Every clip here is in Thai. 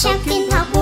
放鞭炮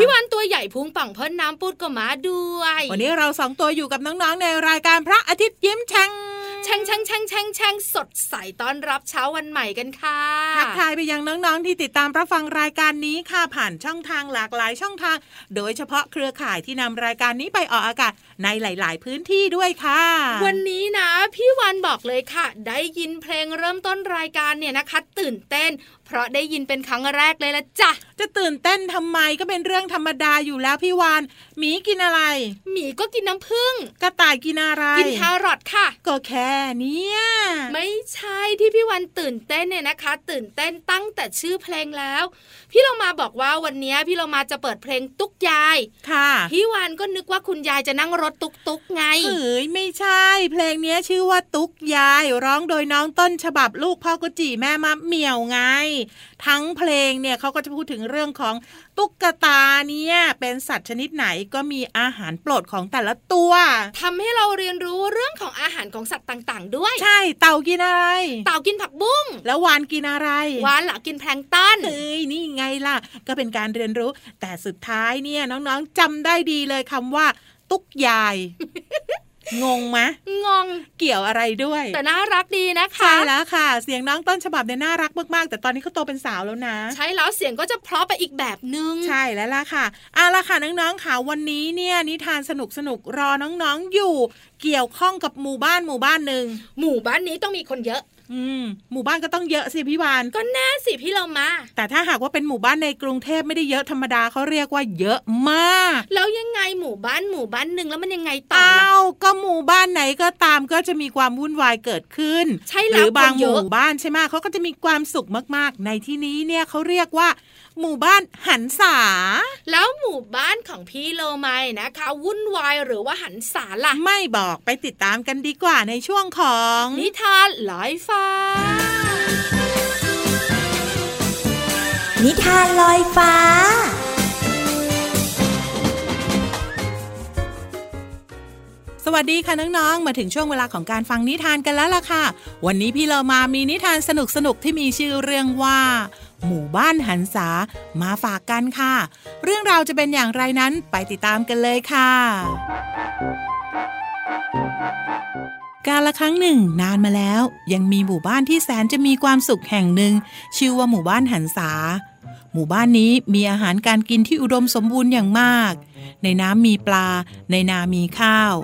พี่วันตัวใหญ่พุงป่องพ่นน้ำปูดก็มาด้วย วันนี้เราสองตัวอยู่กับน้องๆในรายการพระอาทิตย์ยิ้มแฉ่ง ช่งช่งช่งช่งช่งสดใสต้อนรับเช้าวันใหม่กันค่ะทักทายไปยังน้องๆที่ติดตามรับฟังรายการนี้ค่ะผ่านช่องทางหลากหลายช่องทาง โดยเฉพาะเครือข่ายที่นำรายการนี้ไปออกอากาศในหลาย ๆ พื้นที่ด้วยค่ะ วันนี้นะพี่วันบอกเลยค่ะ ได้ยินเพลงเริ่มต้นรายการเนี่ยนะคะ ตื่นเต้น เพราะได้ยินเป็นครั้งแรกเลยละจ้ะจะตื่นเต้นทำไมก็เป็นเรื่องธรรมดาอยู่แล้วพี่วานหมีกินอะไรหมีก็กินน้ำผึ้งกระต่ายกินอะไรกินแครอทค่ะก็แค่เนี้ยไม่ใช่ที่พี่วันตื่นเต้นเนี่ยนะคะ ตื่นเต้นตั้งแต่ชื่อเพลงแล้ว พี่เรามาบอกว่าวันนี้พี่เรามาจะเปิดเพลงตุ๊กยายค่ะพี่วันก็นึกว่าคุณยายจะนั่งรถตุ๊กตุ๊กไงเอ้ยไม่ใช่ เพลงเนี้ยชื่อว่าตุ๊กยาย ร้องโดยน้องต้นฉบับลูกพ่อกุจิแม่มะเหมี่ยวไง ทั้งเพลงเนี่ยเขาก็จะพูดถึงเรื่องของ ตุ๊กตาเนี่ยเป็นสัตว์ชนิดไหนก็มีอาหารโปรดของแต่ละตัวทำให้เราเรียนรู้เรื่องของอาหารของสัตว์ต่างๆ ด้วย ใช่เต่ากินอะไร เต่ากินผักบุ้ง แล้ววานกินอะไรวานหล่ะกินแพลงก์ต้นเอ้ยนี่ไงล่ะ ก็เป็นการเรียนรู้ แต่สุดท้ายเนี่ยน้องๆจำได้ดีเลยคำว่า ตุ๊กยาย งงไหมงงเกี่ยวอะไรด้วย แต่น่ารักดีนะคะใช่แล้วค่ะ เสียงน้องต้นฉบับเนี่ยน่ารักมากๆ แต่ตอนนี้เขาโตเป็นสาวแล้วนะ ใช่แล้วเสียงก็จะเพราะไปอีกแบบนึง ใช่แล้วล่ะค่ะเอาล่ะค่ะน้องๆค่ะวันนี้เนี่ยนิทานสนุกสนุกๆรอน้องๆอยู่ เกี่ยวข้องกับหมู่บ้านหมู่บ้านหนึ่งหมู่บ้านนี้ต้องมีคนเยอะ อืมหมู่บ้านก็ต้องเยอะสิพี่วานก็แน่สิพี่เรามา แต่ถ้าหากว่าเป็นหมู่บ้านในกรุงเทพไม่ได้เยอะธรรมดาเขาเรียกว่าเยอะมาก แล้วยังไงหมู่บ้านหมู่บ้านหนึ่งแล้วมันยังไงต่ออ้าล่ะวก็หมู่บ้านไหนก็ตามก็จะมีความวุ่นวายเกิดขึ้น ใช่หแล้วรือบางคนหเยอะมู่บ้านใช่ไหมเขาก็จะมีความสุขมากๆ ในที่นี้เนี่ยเขาเรียกว่า หมู่บ้านหันษาแล้วหมู่บ้านของพี่โลไมนะคะ วุ่นวายหรือว่าหันสาล่ะ ไม่บอกไปติดตามกันดีกว่าในช่วงของ นิทานลอยฟ้า นิทานลอยฟ้าสวัสดีค่ะน้อง ๆ มาถึงช่วงเวลาของการฟังนิทานกันแล้วล่ะค่ะ วันนี้พี่เรามามีนิทานสนุกๆ ที่มีชื่อเรื่องว่า หมู่บ้านหันษามาฝากกันค่ะ เรื่องราวจะเป็นอย่างไรนั้นไปติดตามกันเลยค่ะ การละครั้งหนึ่งนานมาแล้ว ยังมีหมู่บ้านที่แสนจะมีความสุขแห่งหนึ่ง ชื่อว่าหมู่บ้านหันษาหมู่บ้านนี้มีอาหารการกินที่อุดมสมบูรณ์อย่างมาก ในน้ำมีปลา ในนามีข้าว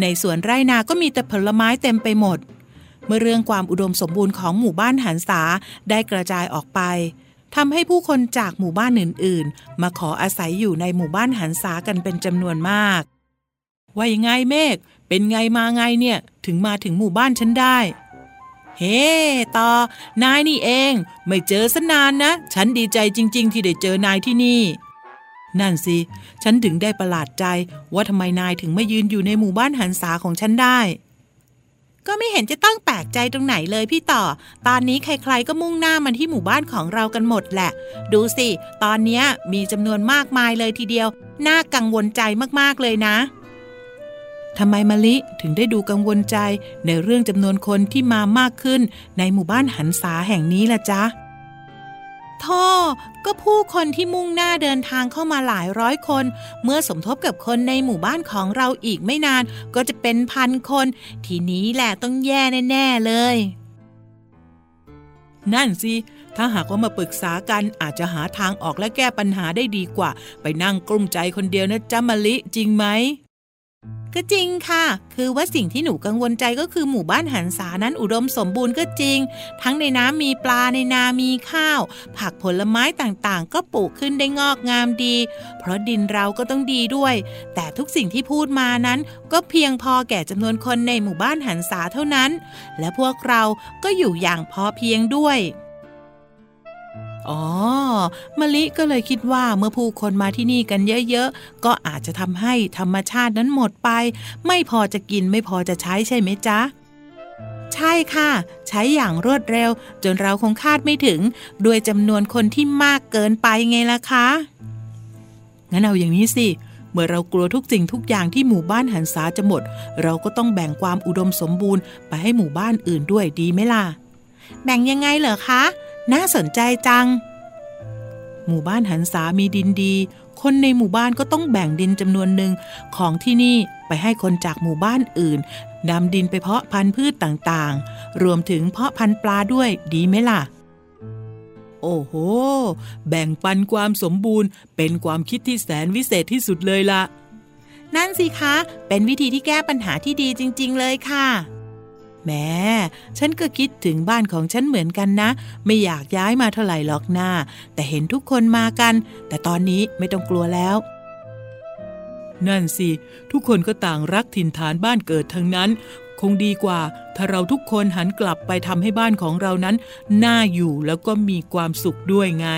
ในสวนไร่นาก็มีแต่ผลไม้เต็มไปหมด เมื่อเรื่องความอุดมสมบูรณ์ของหมู่บ้านหันษาได้กระจายออกไป ทำให้ผู้คนจากหมู่บ้านอื่นๆ มาขออาศัยอยู่ในหมู่บ้านหันษากันเป็นจำนวนมาก ว่ายังไงเมฆเป็นไงมาไงเนี่ยถึงมาถึงหมู่บ้านฉันได้ เฮ้ต่อนายนี่เอง ไม่เจอสนานนะ ฉันดีใจจริง ๆ ที่ได้เจอนายที่นี่ นั่นสิ ฉันถึงได้ประหลาดใจว่าทำไมนายถึงไมายืนอยู่ในหมู่บ้านหันษาของฉันได้ ก็ไม่เห็นจะต้องแปลกใจตรงไหนเลยพี่ต่อ ตอนนี้ใครๆก็มุ่งหน้ามาที่หมู่บ้านของเรากันหมดแหละ ดูสิ ตอนนี้มีจำนวนมากมายเลยทีเดียว น่ากังวลใจมากๆเลยนะทำไมมะลิถึงได้ดูกังวลใจในเรื่องจำนวนคนที่มามากขึ้นในหมู่บ้านหันษาแห่งนี้ล่ะจ๊ะ ท่อ ก็ผู้คนที่มุ่งหน้าเดินทางเข้ามาหลายร้อยคน เมื่อสมทบกับคนในหมู่บ้านของเราอีกไม่นาน ก็จะเป็นพันคน ทีนี้แหละต้องแย่แน่ ๆ เลย นั่นสิถ้าหากว่ามาปรึกษากันอาจจะหาทางออกและแก้ปัญหาได้ดีกว่า ไปนั่งกลุ้มใจคนเดียวนะจ๊ะมะลิจริงไหม ก็จริงค่ะ คือว่าสิ่งที่หนูกังวลใจก็คือหมู่บ้านหันษานั้นอุดมสมบูรณ์ก็จริง ทั้งในน้ำมีปลาในนามีข้าว ผักผลไม้ต่างๆ ก็ปลูกขึ้นได้งอกงามดี เพราะดินเราก็ต้องดีด้วย แต่ทุกสิ่งที่พูดมานั้น ก็เพียงพอแก่จำนวนคนในหมู่บ้านหันษาเท่านั้น และพวกเราก็อยู่อย่างพอเพียงด้วย อ๋อมะลิก็เลยคิดว่าเมื่อผู้คนมาที่นี่กันเยอะๆ ก็อาจจะทำให้ธรรมชาตินั้นหมดไป ไม่พอจะกินไม่พอจะใช้ใช่ไหมจ๊ะ ใช่ค่ะ ใช้อย่างรวดเร็ว จนเราคงคาดไม่ถึง ด้วยจำนวนคนที่มากเกินไปไงล่ะคะ งั้นเอาอย่างนี้สิเมื่อเรากลัวทุกสิ่งทุกอย่างที่หมู่บ้านหันษาจะหมด เราก็ต้องแบ่งความอุดมสมบูรณ์ไปให้หมู่บ้านอื่นด้วยดีไหมล่ะ แบ่งยังไงเหรอคะ น่าสนใจจัง หมู่บ้านหันษามีดินดี คนในหมู่บ้านก็ต้องแบ่งดินจำนวนหนึ่งของที่นี่ไปให้คนจากหมู่บ้านอื่นนำดินไปเพาะพันธุ์พืชต่างๆ รวมถึงเพาะพันธุ์ปลาด้วยดีไหมล่ะ โอ้โห แบ่งปันความสมบูรณ์ เป็นความคิดที่แสนวิเศษที่สุดเลยล่ะ นั่นสิคะ เป็นวิธีที่แก้ปัญหาที่ดีจริง ๆ เลยค่ะ แม้ฉันก็คิดถึงบ้านของฉันเหมือนกันนะ ไม่อยากย้ายมาเท่าไหร่หรอกหน้า แต่เห็นทุกคนมากัน แต่ตอนนี้ไม่ต้องกลัวแล้ว นั่นสิ ทุกคนก็ต่างรักถิ่นฐานบ้านเกิดทั้งนั้น คงดีกว่า ถ้าเราทุกคนหันกลับไปทำให้บ้านของเรานั้น น่าอยู่แล้วก็มีความสุขด้วยไง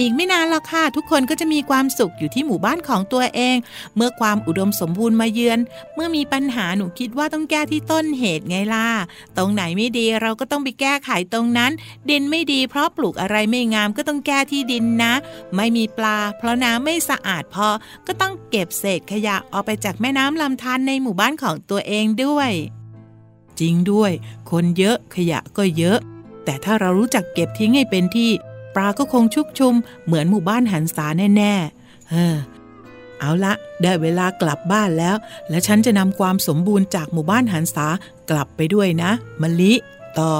อีกไม่นานแล้วค่ะ ทุกคนก็จะมีความสุขอยู่ที่หมู่บ้านของตัวเอง เมื่อความอุดมสมบูรณ์มาเยือน เมื่อมีปัญหาหนูคิดว่าต้องแก้ที่ต้นเหตุไงล่ะ ตรงไหนไม่ดีเราก็ต้องไปแก้ไขตรงนั้น ดินไม่ดีเพราะปลูกอะไรไม่งามก็ต้องแก้ที่ดินนะ ไม่มีปลา เพราะน้ำไม่สะอาดพอ ก็ต้องเก็บเศษขยะออกไปจากแม่น้ำลำธารในหมู่บ้านของตัวเองด้วย จริงด้วย คนเยอะขยะก็เยอะ แต่ถ้าเรารู้จักเก็บทิ้งให้เป็นที่ ปลาก็คงชุกชุม เหมือนหมู่บ้านหันสาแน่ๆเออเอาละ ได้เวลากลับบ้านแล้ว และฉันจะนำความสมบูรณ์จากหมู่บ้านหันสากลับไปด้วยนะมะลิ ต่อ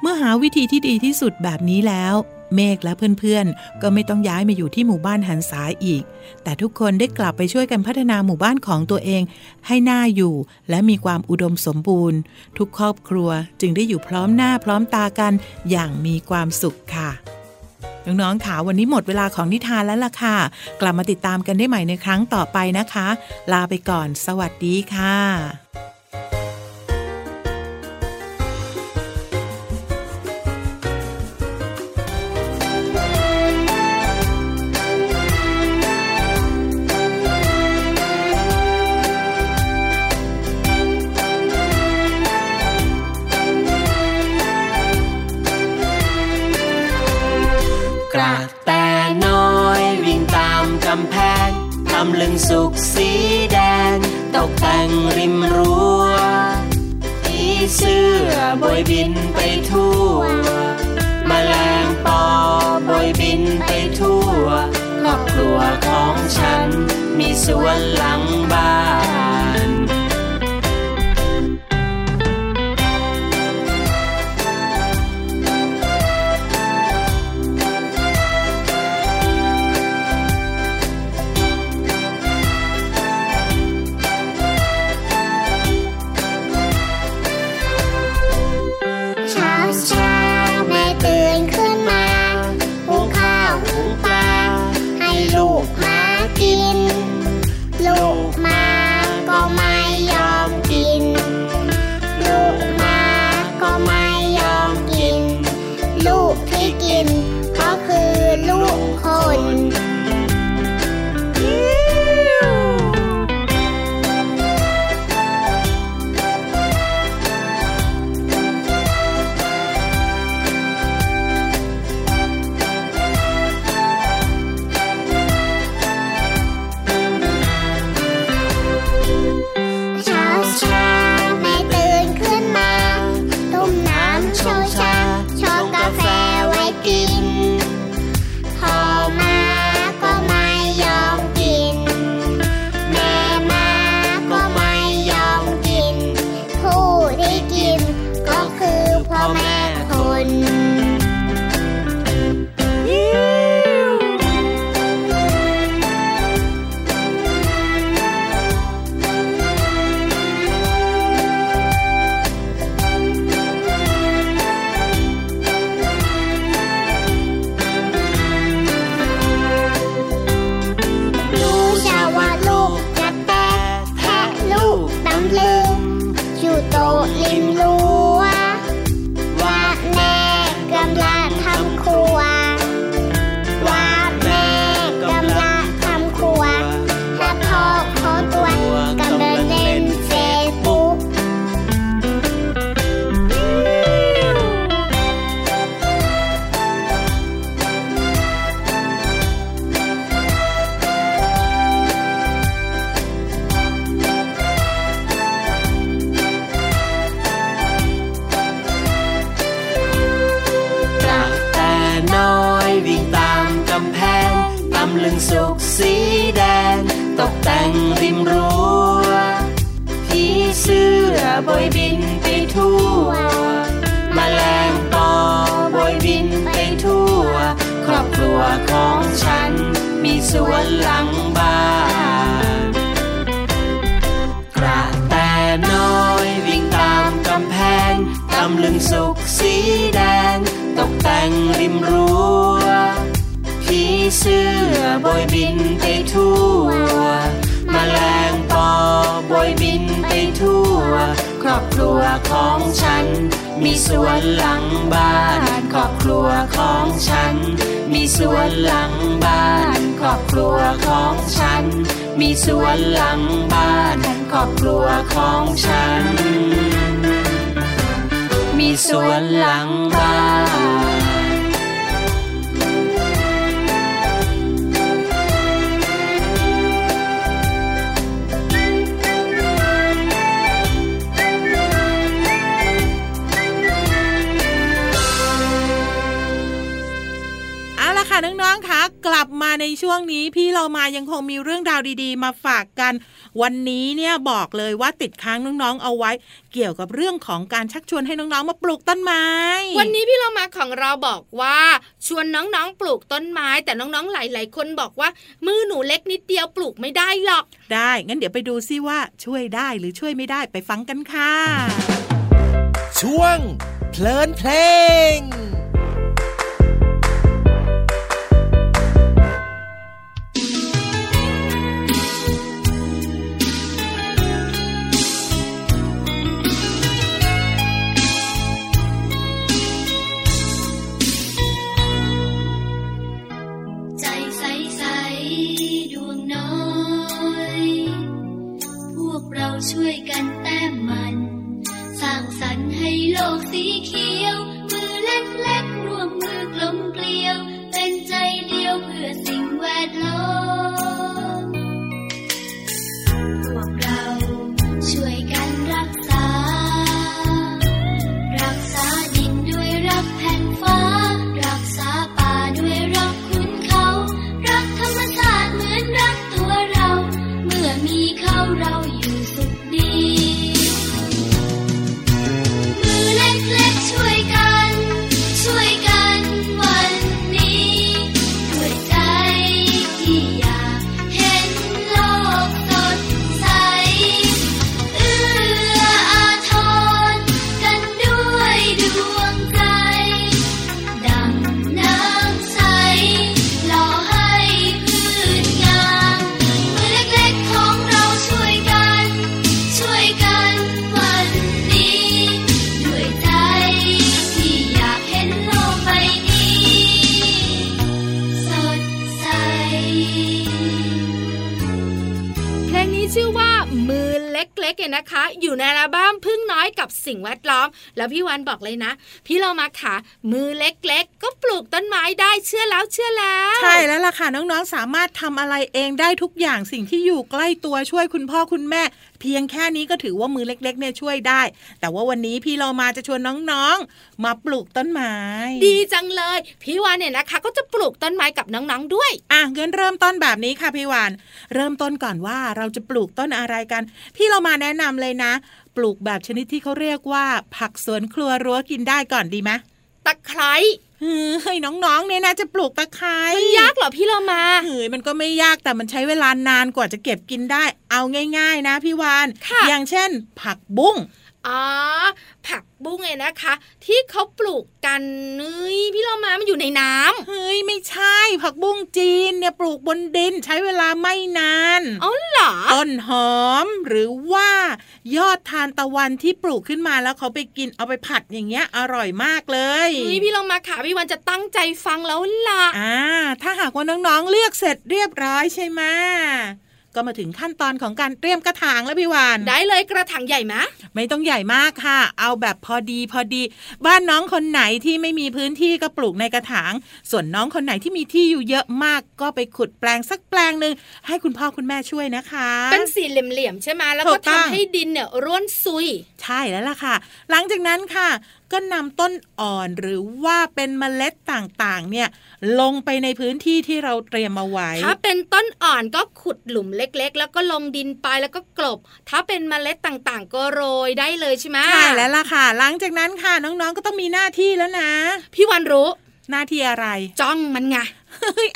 เมื่อหาวิธีที่ดีที่สุดแบบนี้แล้ว เมฆและเพื่อนๆ ก็ไม่ต้องย้ายมาอยู่ที่หมู่บ้านหันษาอีก แต่ทุกคนได้กลับไปช่วยกันพัฒนาหมู่บ้านของตัวเอง ให้น่าอยู่และมีความอุดมสมบูรณ์ ทุกครอบครัวจึงได้อยู่พร้อมหน้าพร้อมตากันอย่างมีความสุขค่ะน้องๆค่ะวันนี้หมดเวลาของนิทานแล้วล่ะค่ะ กลับมาติดตามกันได้ใหม่ในครั้งต่อไปนะคะ ลาไปก่อน สวัสดีค่ะำลึงสุกสีแดง ตกแต่งริมรั้วผีเสื้อบอยบินไปทั่วมแมลงปอบอยบินไปทั่ว ครอบครัวของฉัน มีสวนหลังบ้าน ลูกที่กินำลึงสุกสีแดง ตกแต่งริมรั้วผีเสื้อบอยบินไปทั่วมแมลงปอบอยบินไปทั่ว ครอบครัวของฉัน มีสวนหลังบ้านกระแตน้อยวิ่งตามกำแพงกำลึงสุกสีแดง ตกแต่งริมรั้ว เสื้อบอยบินไปทั่วมแมลงปอบอยบินไปทั่ว ครอบครัวของฉัน มีสวนหลังบ้าน ครอบครัวของฉัน มีสวนหลังบ้าน ครอบครัวของฉัน มีสวนหลังบ้านครอบครัวของฉัน มีสวนหลังบ้าน กลับมาในช่วงนี้พี่เรามายังคงมีเรื่องราวดีๆ มาฝากกัน วันนี้เนี่ยบอกเลยว่าติดค้างน้องๆเอาไว้ เกี่ยวกับเรื่องของการชักชวนให้น้องๆมาปลูกต้นไม้ วันนี้พี่เรามาของเราบอกว่าชวนน้องๆปลูกต้นไม้ แต่น้องๆหลาย ๆ คนบอกว่า มือหนูเล็กนิดเดียวปลูกไม่ได้หรอก ได้งั้นเดี๋ยวไปดูซิว่าช่วยได้หรือช่วยไม่ได้ไปฟังกันค่ะ ช่วงเพลินเพลง อมีเเนี่ยนะคะ อยู่ในอัลบั้มพึ่งน้อยกับสิ่งแวดล้อม แล้วพี่วันบอกเลยนะ พี่เรามาค่ะมือเล็กๆ ก็ ลูกต้นไม้ได้เชื่อแล้วเชื่อแล้ว ใช่แล้วล่ะค่ะน้องๆสามารถทำอะไรเองได้ทุกอย่างสิ่งที่อยู่ใกล้ตัวช่วยคุณพ่อคุณแม่ เพียงแค่นี้ก็ถือว่ามือเล็ก ๆ เนี่ยช่วยได้ แต่ว่าวันนี้พี่เรามาจะชวนน้องๆ มาปลูกต้นไม้ ดีจังเลย พี่วานเนี่ยนะคะ ก็จะปลูกต้นไม้กับน้องๆด้วย อะเงินเริ่มต้นแบบนี้ค่ะพี่วานเริ่มต้นก่อนว่าเราจะปลูกต้นอะไรกัน พี่เรามาแนะนำเลยนะ ปลูกแบบชนิดที่เขาเรียกว่า ผักสวนครัวรั้วกินได้ก่อนดีไหม ตะไคร้เฮ้ยน้องๆเนี่ยนะจะปลูกตะไคร้มันยากเหรอพี่เรามาเฮ้ยมันก็ไม่ยากแต่มันใช้เวลานานกว่าจะเก็บกินได้ เอาง่าย ๆ นะพี่วานค่ะอย่างเช่น ผักบุ้ง อ๋อผักบุ้งไงนะคะ ที่เขาปลูกกันนี่พี่เรามามันอยู่ในน้ำเฮ้ยไม่ใช่ ผักบุ้งจีนเนี่ยปลูกบนดินใช้เวลาไม่นานอ๋อเหรอต้นหอมหรือว่ายอดทานตะวันที่ปลูกขึ้นมาแล้วเขาไปกินเอาไปผัดอย่างเงี้ยอร่อยมากเลยเฮ้ยพี่เรามาค่ะพี่วันจะตั้งใจฟังแล้วล่ะอ่าถ้าหากว่าน้องๆเลือกเสร็จเรียบร้อยใช่ไหม ก็มาถึงขั้นตอนของการเตรียมกระถางแล้วพี่วานได้เลยกระถางใหญ่ไหมไม่ต้องใหญ่มากค่ะ เอาแบบพอดีพอดี บ้านน้องคนไหนที่ไม่มีพื้นที่ก็ปลูกในกระถาง ส่วนน้องคนไหนที่มีที่อยู่เยอะมากก็ไปขุดแปลงสักแปลงหนึ่งให้คุณพ่อคุณแม่ช่วยนะคะ เป็นสี่เหลี่ยมๆใช่ไหมแล้วถูก็กต้องทำให้ดินเนี่ยร่วนซุย ใช่แล้วล่ะค่ะ หลังจากนั้นค่ะ ก็นำต้นอ่อนหรือว่าเป็นเมล็ดต่างๆ เนี่ยลงไปในพื้นที่ที่เราเตรียมเอาไว้ ถ้าเป็นต้นอ่อนก็ขุดหลุมเล็กๆ แล้วก็ลงดินไปแล้วก็กลบ ถ้าเป็นเมล็ดต่างๆ ก็โรยได้เลยใช่ไหมใช่แล้วล่ะค่ะ หลังจากนั้นค่ะน้องๆก็ต้องมีหน้าที่แล้วนะ พี่วันรู้หน้าที่อะไร จ้องมันไงเฮ้ย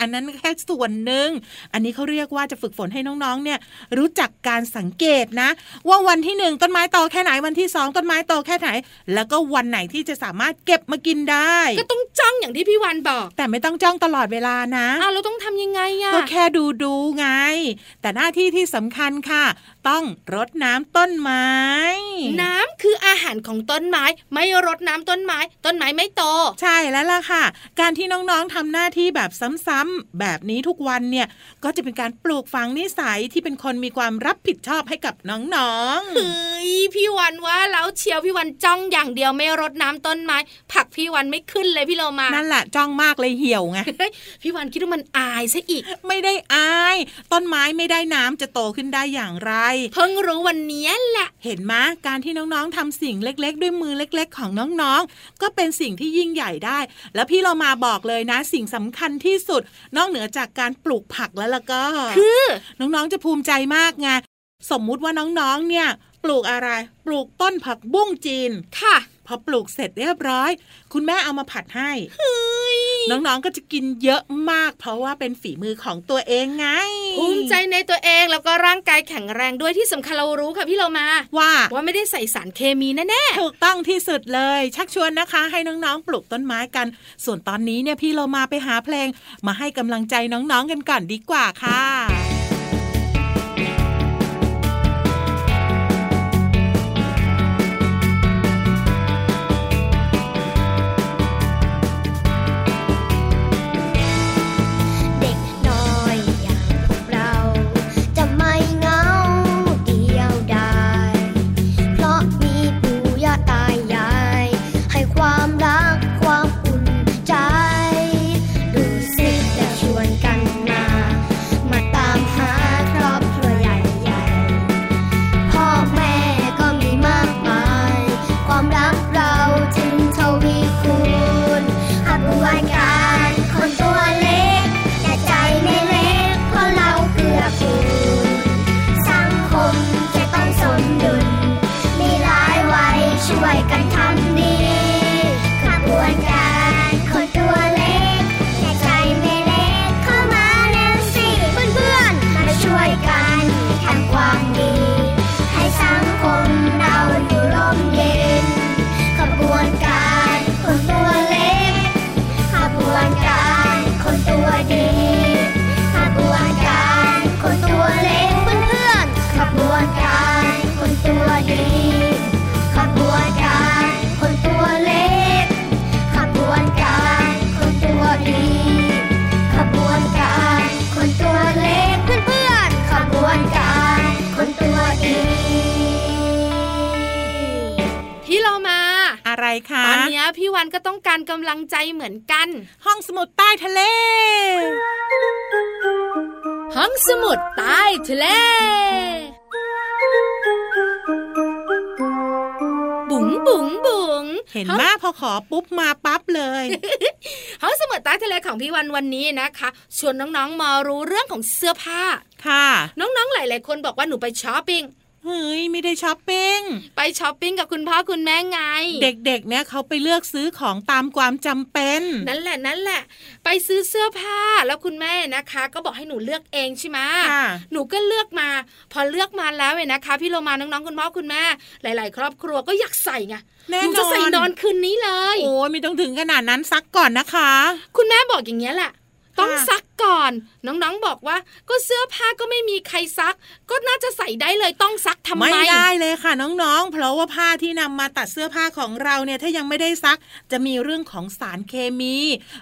อันนั้นแค่ส่วนหนึ่ง อันนี้เขาเรียกว่าจะฝึกฝนให้น้องๆ เนี่ย รู้จักการสังเกตนะ ว่าวันที่หนึ่งต้นไม้โตแค่ไหนวันที่สองต้นไม้โตแค่ไหน แล้วก็วันไหนที่จะสามารถเก็บมากินได้ ก็ต้องจ้องอย่างที่พี่วันบอก แต่ไม่ต้องจ้องตลอดเวลานะอ้าวเราต้องทำยังไงอะก็แค่ดูดูๆไง แต่หน้าที่ที่สำคัญค่ะ ต้องรดน้ำต้นไม้ น้ำคืออาหารของต้นไม้ ไม่รดน้ำต้นไม้ ต้นไม้ไม่โต ใช่แล้วล่ะค่ะ การที่น้องๆทำหน้าที่แบบซ้ำๆแบบนี้ทุกวันเนี่ยก็จะเป็นการปลูกฝังนิสัยที่เป็นคนมีความรับผิดชอบให้กับน้องเฮ้ยพี่วันว่าแล้วเชียวพี่วันจ้องอย่างเดียวไม่รดน้ำต้นไม้ผักพี่วันไม่ขึ้นเลยพี่โลมาๆนั่นแหละจ้องมากเลยเหี่ยวไงเฮ้ยพี่วันคิดว่ามันอายซะอีก ไม่ได้อาย ต้นไม้ไม่ได้น้ำจะโตขึ้นได้อย่างไร เพิ่งรู้วันนี้แหละเห็นไหมการที่น้องๆทำสิ่งเล็ก ๆ ด้วยมือเล็ก ๆ ของน้องๆ ก็เป็นสิ่งที่ยิ่งใหญ่ได้ แล้วพี่เรามาบอกเลยนะ สิ่งสำคัญที่สุด นอกเหนือจากการปลูกผักแล้วล่ะก็ คือน้องๆจะภูมิใจมากไงสมมุติว่าน้องๆเนี่ย ปลูกอะไร ปลูกต้นผักบุ้งจีนค่ะ พอปลูกเสร็จเรียบร้อย คุณแม่เอามาผัดให้น้องๆก็จะกินเยอะมาก เพราะว่าเป็นฝีมือของตัวเองไงภูมิใจในตัวเองแล้วก็ร่างกายแข็งแรงด้วยที่สำคัญเรารู้ค่ะพี่เรามาว่าว่าไม่ได้ใส่สารเคมีแน่ถูกต้องที่สุดเลย ชักชวนนะคะ ให้น้องๆปลูกต้นไม้กัน ส่วนตอนนี้เนี่ยพี่เรามาไปหาเพลง มาให้กำลังใจน้องๆกันก่อนดีกว่าค่ะ คม คะตอนเนี้ยพี่วันก็ต้องการกำลังใจเหมือนกัน ห้องสมุดใต้ทะเล ห้องสมุดใต้ทะเล บุ๋งบุ๋งบุ๋งเห็นห้องมาพอขอปุ๊บมาปั๊บเลยห้องสมุดใต้ทะเลของพี่วันวันนี้นะคะ ชวนน้องๆมารู้เรื่องของเสื้อผ้าค่ะ น้องๆหลาย ๆ คนบอกว่าหนูไปช้อปปิ้ง เฮ้ยไม่ได้ช้อปปิ้งไปช้อปปิ้งกับคุณพ่อคุณแม่ไง เด็กๆ เนี่ยเขาไปเลือกซื้อของตามความจำเป็น นั่นแหละนั่นแหละ ไปซื้อเสื้อผ้าแล้วคุณแม่นะคะ ก็บอกให้หนูเลือกเองใช่ไหมค่ะหนูก็เลือกมา พอเลือกมาแล้วเนี่ยนะคะ พี่โลมาน้องๆคุณพ่อคุณแม่ หลาย ๆ ครอบครัวก็อยากใส่ไงแน่หนูจะขอใส่นอนนคืนนี้เลย โอ้ยไม่ต้องถึงขนาดนั้นซักก่อนนะคะ คุณแม่บอกอย่างเงี้ยแหละต้องค่ะซักก่อน น้องๆบอกว่า ก็เสื้อผ้าก็ไม่มีใครซัก ก็น่าจะใส่ได้เลยต้องซักทำไม ไม่ได้เลยค่ะน้องๆ เพราะว่าผ้าที่นำมาตัดเสื้อผ้าของเราเนี่ยถ้ายังไม่ได้ซัก จะมีเรื่องของสารเคมี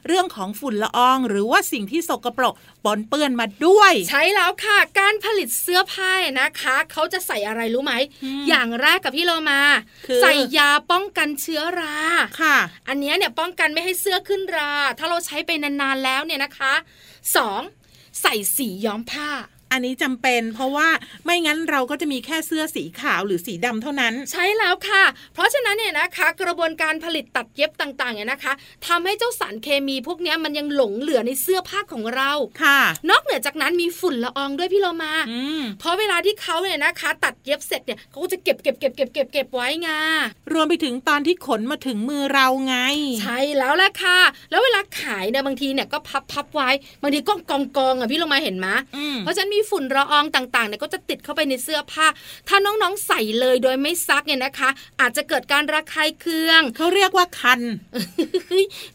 เรื่องของฝุ่นละออง หรือว่าสิ่งที่สกปรกปนเปื้อนมาด้วย ใช่แล้วค่ะ การผลิตเสื้อผ้านะคะ เขาจะใส่อะไรรู้ไหมอืมอย่างแรกกับพี่โลมาคือใส่ยาป้องกันเชื้อราค่ะ อันเนี้ยเนี่ยป้องกันไม่ให้เสื้อขึ้นรา ถ้าเราใช้ไปนานๆแล้วเนี่ยนะคะสองใส่สีย้อมผ้า อันนี้จำเป็นเพราะว่าไม่งั้นเราก็จะมีแค่เสื้อสีขาวหรือสีดำเท่านั้น ใช่แล้วค่ะ เพราะฉะนั้นเนี่ยนะคะ กระบวนการผลิตตัดเย็บต่างๆเนี่ยนะคะทำให้เจ้าสารเคมีพวกเนี้ยมันยังหลงเหลือในเสื้อผ้าของเราค่ะ นอกเหนือจากนั้นมีฝุ่นละอองด้วยพี่เรามาอืมเพราะเวลาที่เขาเนี่ยนะคะ ตัดเย็บเสร็จเนี่ยเขาก็จะเก็บเก็บเก็บเก็บเก็บเก็บไว้ไงรวมไปถึงตอนที่ขนมาถึงมือเราไง ใช่แล้วล่ะค่ะ แล้วเวลาขายเนี่ยบางทีเนี่ยก็พับพับไว้บางทีก็กองกองๆอะพี่เรามาเห็นไหมอืมเพราะฉะนั้นมีฝุ่นละอองต่างๆเนี่ยก็จะติดเข้าไปในเสื้อผ้า ถ้าน้องๆใส่เลยโดยไม่ซักเนี่ยนะคะ อาจจะเกิดการระคายเคืองเขาเรียกว่าคัน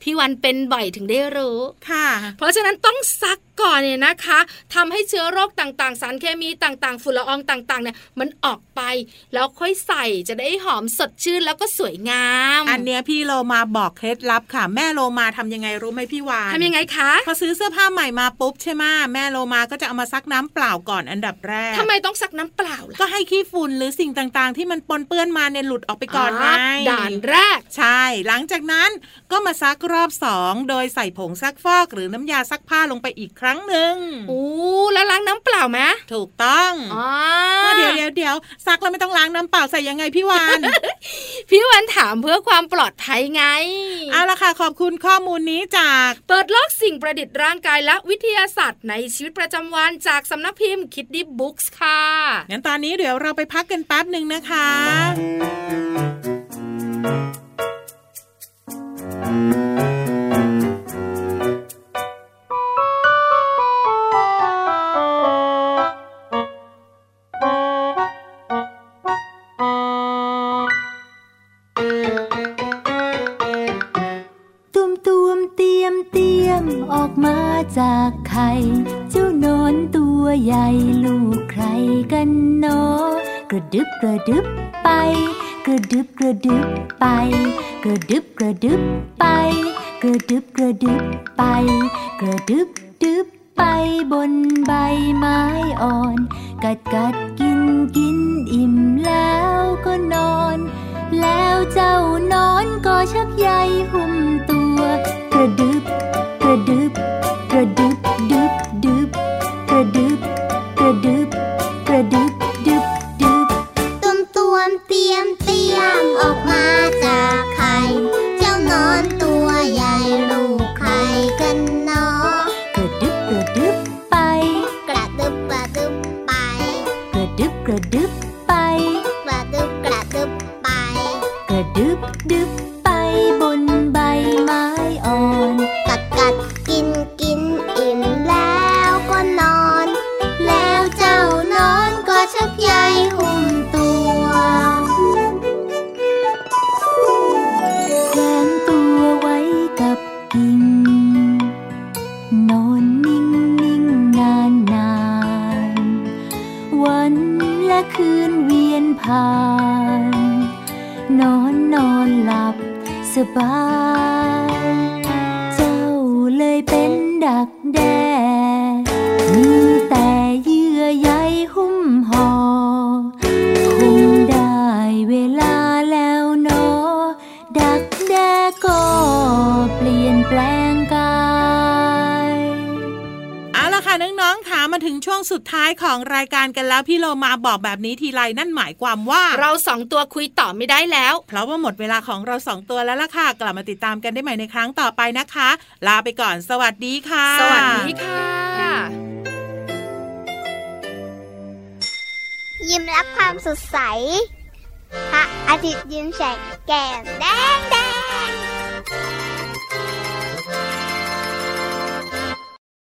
พี่วันเป็นบ่อยถึงได้รู้ค่ะ เพราะฉะนั้นต้องซักก่อนเนี่ยนะคะทำให้เชื้อโรคต่างๆ สารเคมีต่างๆ ฝุ่นละอองต่างๆเนี่ยมันออกไป แล้วค่อยใส่จะได้หอมสดชื่นแล้วก็สวยงาม อันเนี้ยพี่โลมาบอกเคล็ดลับค่ะ แม่โลมาทำยังไงรู้ไหมพี่วานทำยังไงคะพอซื้อเสื้อผ้าใหม่มาปุ๊บใช่ไหมแม่โลมาก็จะเอามาซักน้ำเปล่าก่อนอันดับแรกทำไมต้องซักน้ำเปล่าล่ะ ก็ให้ขี้ฝุ่นหรือสิ่งต่างๆ ที่มันปนเปื้อนมาเนี่ยหลุดออกไปก่อนไงด่านแรก ใช่ หลังจากนั้นก็มาซักรอบสองโดยใส่ผงซักฟอกหรือน้ำยาซักผ้าลงไปอีกครั้งหนึ่งโอ้แล้วล้างน้ำเปล่าไหมถูกต้องอ๋อก็เดี๋ยวเดี๋ยวเดี๋ยวซักแล้วไม่ต้องล้างน้ำเปล่าใส่ยังไงพี่วานพี่วันถามเพื่อความปลอดภัยไงเอาละค่ะขอบคุณข้อมูลนี้จาก เปิดโลกสิ่งประดิษฐ์ร่างกายและวิทยาศาสตร์ในชีวิตประจำวันจากสำนักพิมพ์คิดดิบุ๊กส์ค่ะงั้นตอนนี้เดี๋ยวเราไปพักกันแป๊บหนึ่งนะคะ กระ สบาย เจ้าเลยเป็นดักแด้ มาถึงช่วงสุดท้ายของรายการกันแล้วพี่โลมาบอกแบบนี้ทีไรนั่นหมายความว่า เราสองตัวคุยต่อไม่ได้แล้ว เพราะว่าหมดเวลาของเราสองตัวแล้วล่ะค่ะ กลับมาติดตามกันได้ใหม่ในครั้งต่อไปนะคะ ลาไปก่อนสวัสดีค่ะ สวัสดีค่ะ ยิ้มรับความสดใสพระอาทิตย์ยิ้มแฉกแก้มแดง